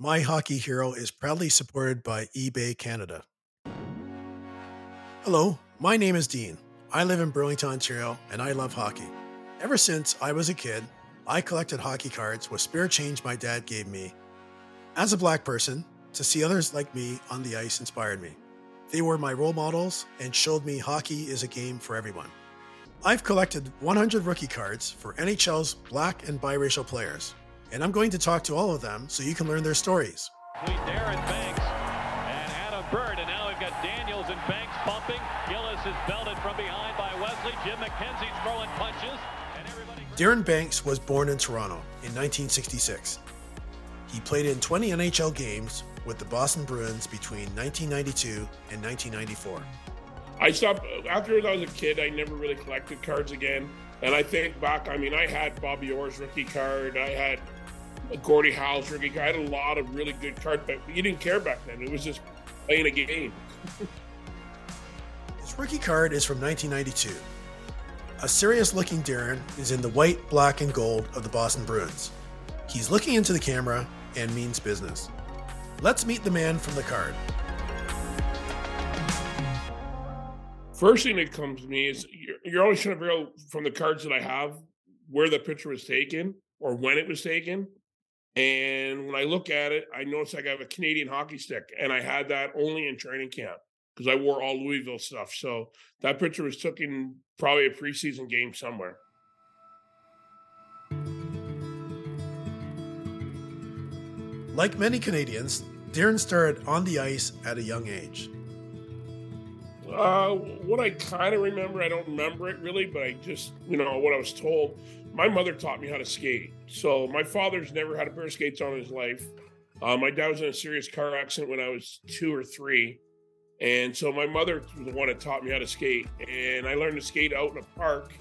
My Hockey Hero is proudly supported by eBay Canada. Hello, my name is Dean. I live in Burlington, Ontario, and I love hockey. Ever since I was a kid, I collected hockey cards with spare change my dad gave me. As a black person, to see others like me on the ice inspired me. They were my role models and showed me hockey is a game for everyone. I've collected 100 rookie cards for NHL's black and biracial players, and I'm going to talk to all of them so you can learn their stories. Darren Banks and Adam Burt, and now we've got Daniels and Banks pumping. Gillis is belted from behind by Wesley. Jim McKenzie's throwing punches. Darren Banks was born in Toronto in 1966. He played in 20 NHL games with the Boston Bruins between 1992 and 1994. I stopped after I was a kid. I never really collected cards again. And I think back, I mean, I had Bobby Orr's rookie card. I had Gordie Howe's rookie card. I had a lot of really good cards, but you didn't care back then. It was just playing a game. His rookie card is from 1992. A serious looking Darren is in the white, black, and gold of the Boston Bruins. He's looking into the camera and means business. Let's meet the man from the card. First thing that comes to me is you're, you're always trying to figure out from the cards that I have where the picture was taken or when it was taken. And when I look at it, I notice I have a Canadian hockey stick, and I had that only in training camp because I wore all Louisville stuff. So that picture was taken probably a preseason game somewhere. Like many Canadians, Darren started on the ice at a young age. Uh, what I kind of remember, I don't remember it really, but I just, you know, what I was told. My mother taught me how to skate. So my father's never had a pair of skates on in his life. Uh, my dad was in a serious car accident when I was two or three. And so my mother was the one that taught me how to skate. And I learned to skate out in a park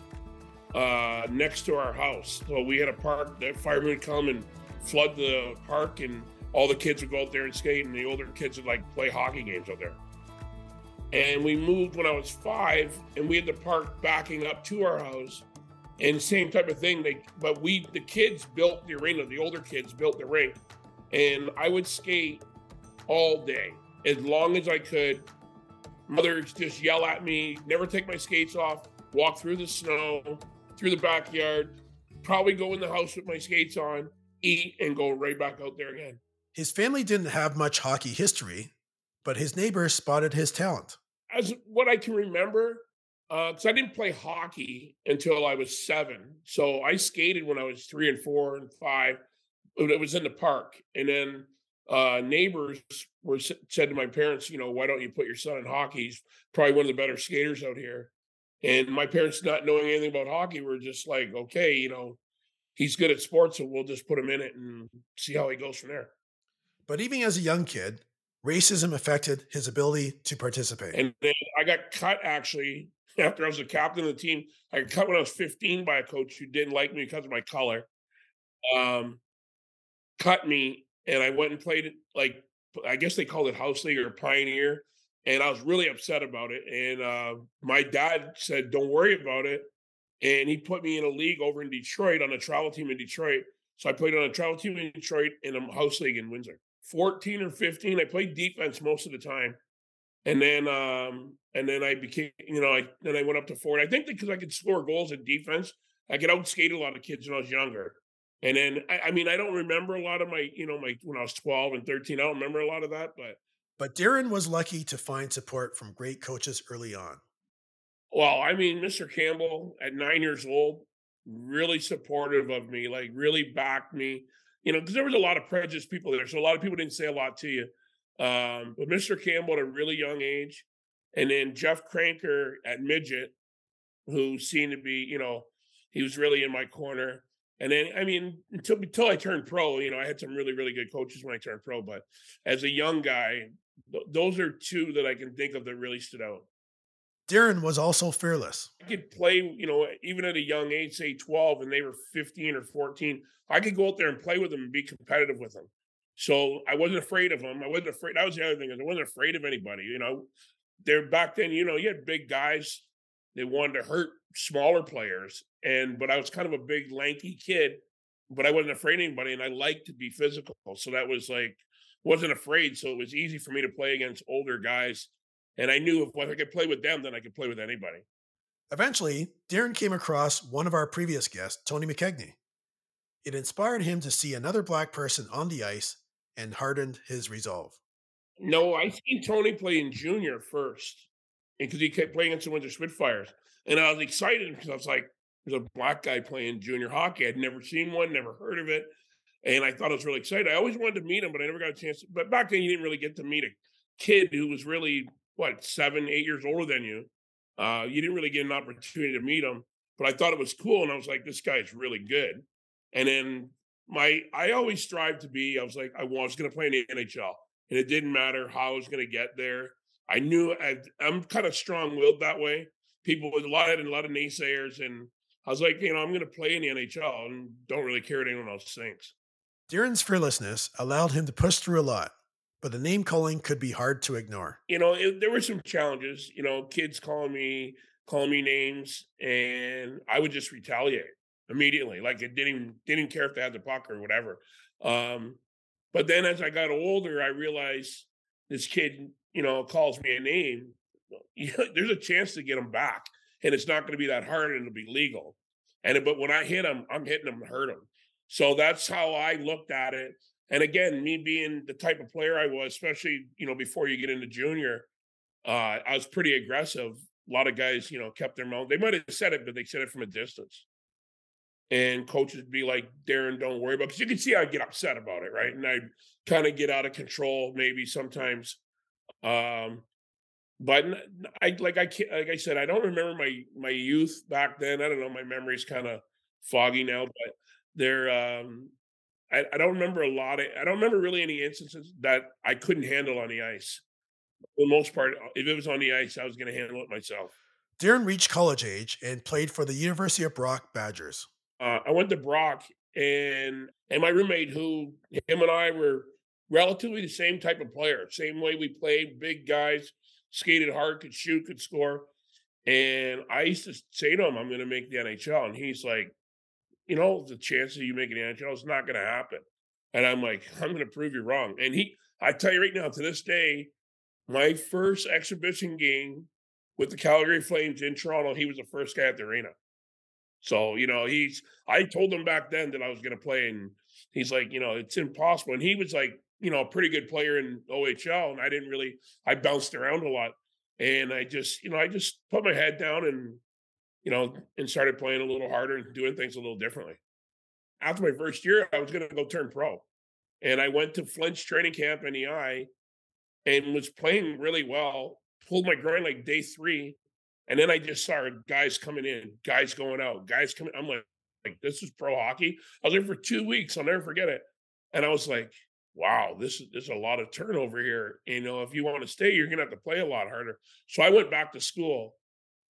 uh, next to our house. So we had a park that firemen would come and flood the park and all the kids would go out there and skate and the older kids would like play hockey games out there. And we moved when I was five and we had the park backing up to our house and same type of thing. They but we the kids built the arena, the older kids built the rink. And I would skate all day as long as I could. Mother just yell at me, never take my skates off, walk through the snow, through the backyard, probably go in the house with my skates on, eat, and go right back out there again. His family didn't have much hockey history, but his neighbors spotted his talent. As what I can remember, because uh, I didn't play hockey until I was seven. So I skated when I was three and four and five. It was in the park. And then uh, neighbors were said to my parents, you know, why don't you put your son in hockey? He's probably one of the better skaters out here. And my parents, not knowing anything about hockey, were just like, okay, you know, he's good at sports, so we'll just put him in it and see how he goes from there. But even as a young kid, racism affected his ability to participate. And then I got cut actually after I was the captain of the team. I got cut when I was 15 by a coach who didn't like me because of my color. Um, cut me, and I went and played like I guess they called it house league or pioneer. And I was really upset about it. And uh, my dad said, "Don't worry about it." And he put me in a league over in Detroit on a travel team in Detroit. So I played on a travel team in Detroit and a house league in Windsor. 14 or 15. I played defense most of the time. And then um and then I became, you know, I then I went up to forward. I think because I could score goals in defense, I could outskate a lot of kids when I was younger. And then I, I mean, I don't remember a lot of my, you know, my when I was 12 and 13. I don't remember a lot of that, but but Darren was lucky to find support from great coaches early on. Well, I mean, Mr. Campbell at nine years old, really supportive of me, like really backed me you know, because there was a lot of prejudiced people there. So a lot of people didn't say a lot to you. Um, but Mr. Campbell at a really young age, and then Jeff Cranker at midget, who seemed to be, you know, he was really in my corner. And then, I mean, until until I turned pro, you know, I had some really really good coaches when I turned pro. But as a young guy, th- those are two that I can think of that really stood out. Darren was also fearless. I could play, you know, even at a young age, say 12, and they were 15 or 14. I could go out there and play with them and be competitive with them. So I wasn't afraid of them. I wasn't afraid. That was the other thing. is I wasn't afraid of anybody. You know, there back then, you know, you had big guys. They wanted to hurt smaller players, and but I was kind of a big, lanky kid, but I wasn't afraid of anybody, and I liked to be physical. So that was like wasn't afraid, so it was easy for me to play against older guys. And I knew if I could play with them, then I could play with anybody. Eventually, Darren came across one of our previous guests, Tony McKegney. It inspired him to see another black person on the ice and hardened his resolve. No, I seen Tony play in junior first, because he kept playing against the Windsor Spitfires, and I was excited because I was like, "There's a black guy playing junior hockey. I'd never seen one, never heard of it, and I thought it was really exciting. I always wanted to meet him, but I never got a chance. To, but back then, you didn't really get to meet a kid who was really what seven, eight years older than you. Uh, you didn't really get an opportunity to meet him, but I thought it was cool, and I was like, "This guy's really good." And then my I always strive to be. I was like, I was going to play in the NHL, and it didn't matter how I was going to get there. I knew I, am kind of strong-willed that way. People with a lot of a lot of naysayers, and I was like, you know, I'm going to play in the NHL and don't really care what anyone else thinks. Darren's fearlessness allowed him to push through a lot, but the name calling could be hard to ignore. You know, it, there were some challenges. You know, kids calling me calling me names, and I would just retaliate immediately. Like it didn't didn't care if they had the puck or whatever. Um, but then as I got older, I realized this kid, you know, calls me a name. You know, there's a chance to get him back, and it's not going to be that hard, and it'll be legal. And but when I hit him, I'm hitting him hurt him. So that's how I looked at it. And again, me being the type of player I was, especially you know before you get into junior, uh, I was pretty aggressive. A lot of guys, you know, kept their mouth. They might have said it, but they said it from a distance and coaches be like, Darren, don't worry about because you can see I get upset about it, right? And I kind of get out of control maybe sometimes. Um, but I like I can't, like I said, I don't remember my my youth back then. I don't know, my memory's kind of foggy now, but there um I, I don't remember a lot of I don't remember really any instances that I couldn't handle on the ice. For the most part, if it was on the ice, I was gonna handle it myself. Darren reached college age and played for the University of Brock Badgers uh, I went to Brock and and my roommate, who him and I were relatively the same type of player, same way we played, big guys, skated hard, could shoot, could score. And I used to say to him, I'm going to make the NHL. And he's like, you know, the chances of you making the NHL is not going to happen. And I'm like, I'm going to prove you wrong. And he, I tell you right now, to this day, my first exhibition game with the Calgary Flames in Toronto, he was the first guy at the arena. So, you know, he's, I told him back then that I was going to play, and he's like, you know, it's impossible. And he was like, you know, a pretty good player in OHL. And I didn't really, I bounced around a lot. And I just, you know, I just put my head down and, you know, and started playing a little harder and doing things a little differently. After my first year, I was going to go turn pro. And I went to Flint's training camp, NEI, and was playing really well. Pulled my groin like day three and then I just saw guys coming in, guys going out, guys coming. I'm like, like this is pro hockey. I was there for two weeks. I'll never forget it. And I was like, wow, this is there's a lot of turnover here. You know, if you want to stay, you're gonna have to play a lot harder. So I went back to school,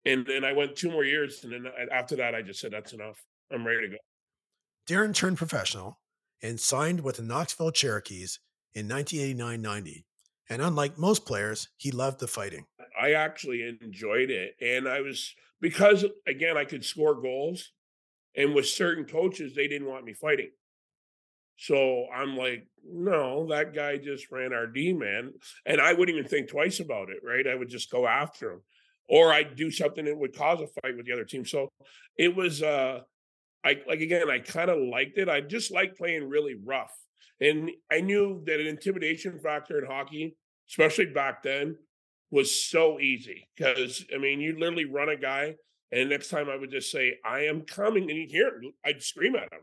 and then I went two more years, and then after that, I just said that's enough. I'm ready to go. Darren turned professional and signed with the Knoxville Cherokees in 1989-90. And unlike most players, he loved the fighting. I actually enjoyed it. And I was, because again, I could score goals. And with certain coaches, they didn't want me fighting. So I'm like, no, that guy just ran our D man. And I wouldn't even think twice about it, right? I would just go after him. Or I'd do something that would cause a fight with the other team. So it was uh I like again, I kind of liked it. I just like playing really rough. And I knew that an intimidation factor in hockey, especially back then, was so easy because I mean, you literally run a guy, and next time I would just say, "I am coming," and he'd hear it. I'd scream at him,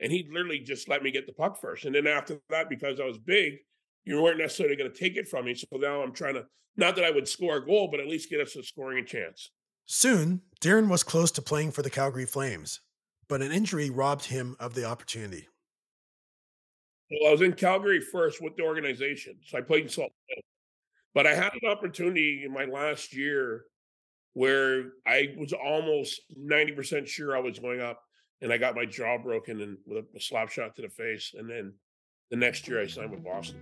and he'd literally just let me get the puck first. And then after that, because I was big, you weren't necessarily going to take it from me. So now I'm trying to not that I would score a goal, but at least get us a scoring chance. Soon, Darren was close to playing for the Calgary Flames, but an injury robbed him of the opportunity. Well, I was in Calgary first with the organization, so I played in Salt Lake. But I had an opportunity in my last year where I was almost 90% sure I was going up and I got my jaw broken and with a slap shot to the face. And then the next year I signed with Boston.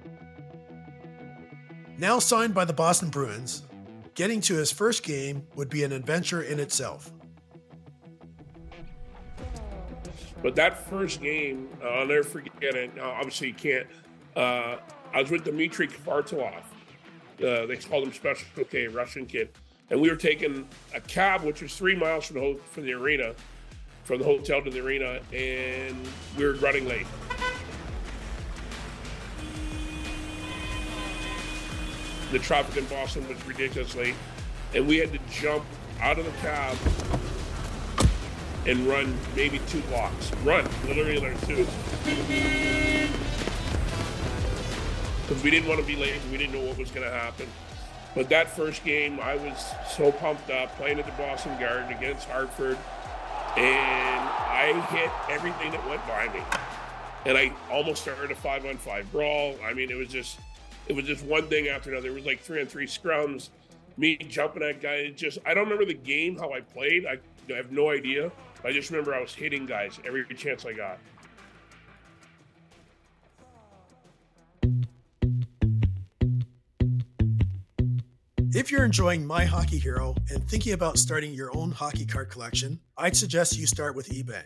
Now signed by the Boston Bruins, getting to his first game would be an adventure in itself. But that first game, I'll never forget it. Obviously, you can't. Uh, I was with Dmitry Kvartalnov. Uh, they called him Special K, Russian kid. And we were taking a cab, which was three miles from the, from the arena, from the hotel to the arena, and we were running late. The traffic in Boston was ridiculous late, and we had to jump out of the cab and run maybe two blocks. Run, literally learn two. Because we didn't want to be late. We didn't know what was going to happen. But that first game, I was so pumped up playing at the Boston Garden against Hartford, and I hit everything that went by me. And I almost started a five-on-five brawl. I mean, it was just it was just one thing after another. It was like three on three scrums, me jumping at guys. Just I don't remember the game how I played. I, I have no idea. I just remember I was hitting guys every chance I got. If you're enjoying My Hockey Hero and thinking about starting your own hockey card collection, I'd suggest you start with eBay.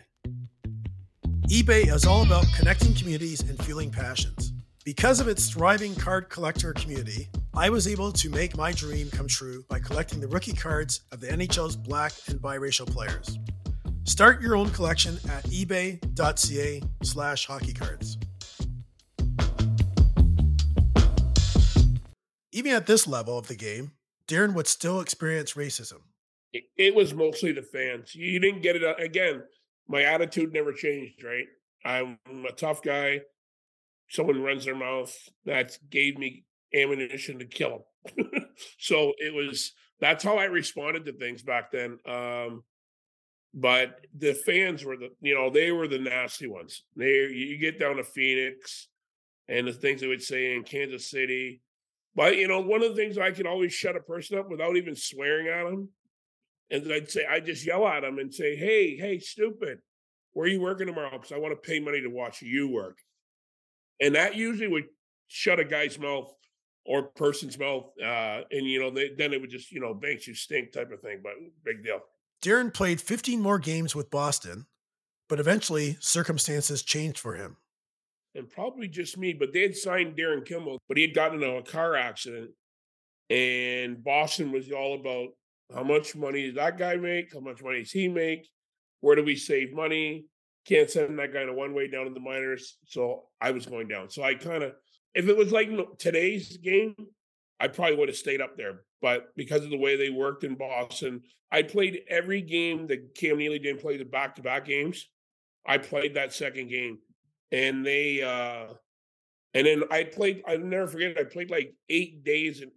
eBay is all about connecting communities and fueling passions. Because of its thriving card collector community, I was able to make my dream come true by collecting the rookie cards of the NHL's black and biracial players. Start your own collection at ebay.ca slash hockeycards. Even at this level of the game, Darren would still experience racism. It, it was mostly the fans. You didn't get it. Uh, again, my attitude never changed, right? I'm a tough guy someone runs their mouth, that gave me ammunition to kill them. so it was that's how I responded to things back then. Um, but the fans were the you know they were the nasty ones. They you get down to Phoenix and the things they would say in Kansas City. But you know one of the things I could always shut a person up without even swearing at them, and I'd say I just yell at them and say, "Hey, hey, stupid, where are you working tomorrow? Because I want to pay money to watch you work." And that usually would shut a guy's mouth or person's mouth, uh, and you know they, then it would just you know banks you stink type of thing. But big deal. Darren played 15 more games with Boston, but eventually circumstances changed for him. And probably just me, but they had signed Darin Kimble, but he had gotten into a car accident, and Boston was all about how much money does that guy make? How much money does he make? Where do we save money? Can't send that guy to one way down in the minors. So I was going down. So I kind of, if it was like today's game, I probably would have stayed up there. But because of the way they worked in Boston, I played every game that Cam Neely didn't play the back to back games. I played that second game. And they, uh, and then I played, I'll never forget. I played like eight days in,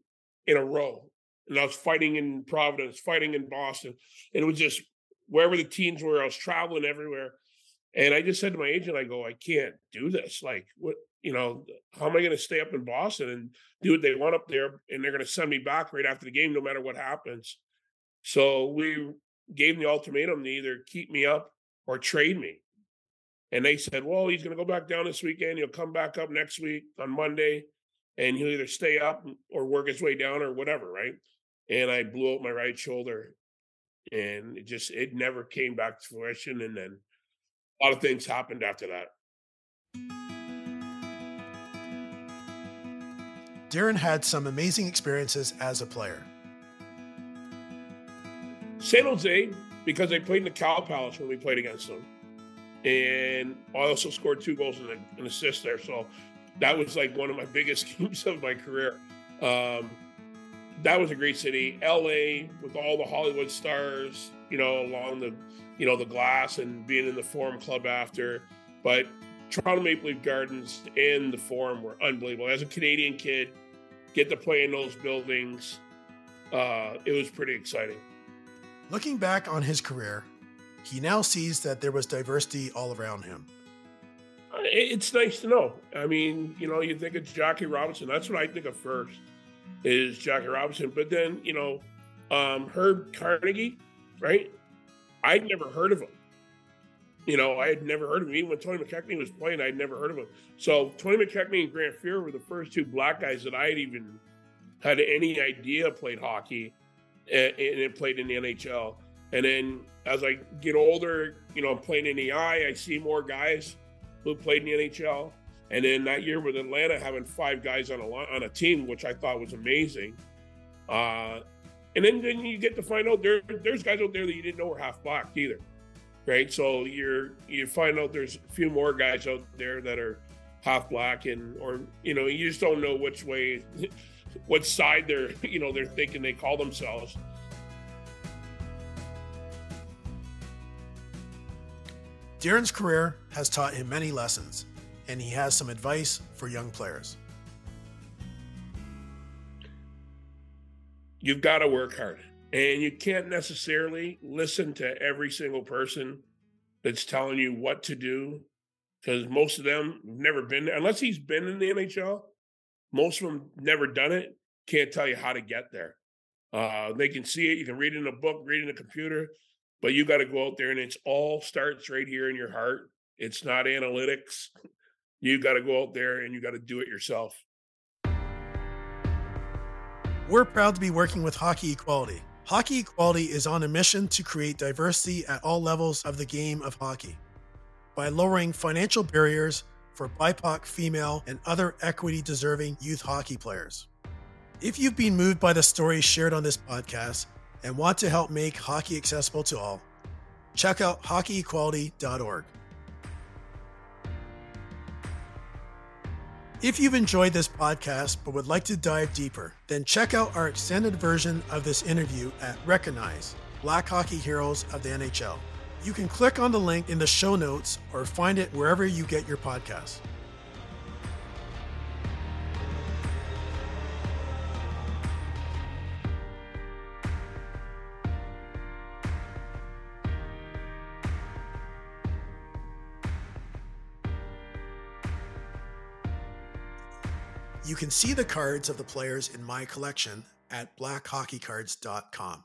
in a row. And I was fighting in Providence, fighting in Boston. And it was just wherever the teams were, I was traveling everywhere. And I just said to my agent, I go, I can't do this. Like, what, you know, how am I going to stay up in Boston and do what they want up there? And they're going to send me back right after the game, no matter what happens. So we gave them the ultimatum to either keep me up or trade me. And they said, well, he's going to go back down this weekend. He'll come back up next week on Monday and he'll either stay up or work his way down or whatever. Right. And I blew out my right shoulder and it just, it never came back to fruition. And then a lot of things happened after that. Darren had some amazing experiences as a player. San Jose, because they played in the Cow Palace when we played against them. And I also scored two goals and an assist there. So that was like one of my biggest games of my career. Um, that was a great city. LA with all the Hollywood stars, you know, along the you know, the glass and being in the Forum Club after. But Toronto Maple Leaf Gardens and the Forum were unbelievable. As a Canadian kid, get to play in those buildings, uh, it was pretty exciting. Looking back on his career, he now sees that there was diversity all around him. Uh, it's nice to know. I mean, you know, you think of Jackie Robinson. That's what I think of first is Jackie Robinson. But then, you know, um, Herb Carnegie, right? I'd never heard of him. You know, I had never heard of him. Even when Tony McKegney was playing, I'd never heard of him. So Tony McKegney and Grant Fuhr were the first two black guys that I had even had any idea played hockey and, and played in the NHL. And then as I get older, you know, I'm playing in the I, I see more guys who played in the NHL. And then that year with Atlanta having five guys on a on a team, which I thought was amazing. Uh, and then, then you get to find out there there's guys out there that you didn't know were half black either, right? So you're you find out there's a few more guys out there that are half black and or you know you just don't know which way, what side they're you know they're thinking they call themselves. Darren's career has taught him many lessons, and he has some advice for young players. You've got to work hard, and you can't necessarily listen to every single person that's telling you what to do because most of them have never been there. Unless he's been in the NHL, most of them never done it, can't tell you how to get there. Uh, they can see it, you can read it in a book, read it in a computer, but you got to go out there and it's all starts right here in your heart. It's not analytics. You got to go out there and you got to do it yourself. We're proud to be working with Hockey Equality. Hockey Equality is on a mission to create diversity at all levels of the game of hockey by lowering financial barriers for BIPOC, female, and other equity deserving youth hockey players. If you've been moved by the stories shared on this podcast, and want to help make hockey accessible to all, check out hockeyequality.org. If you've enjoyed this podcast but would like to dive deeper, then check out our extended version of this interview at Recognize Black Hockey Heroes of the NHL. You can click on the link in the show notes or find it wherever you get your podcasts. Can see the cards of the players in my collection at blackhockeycards.com.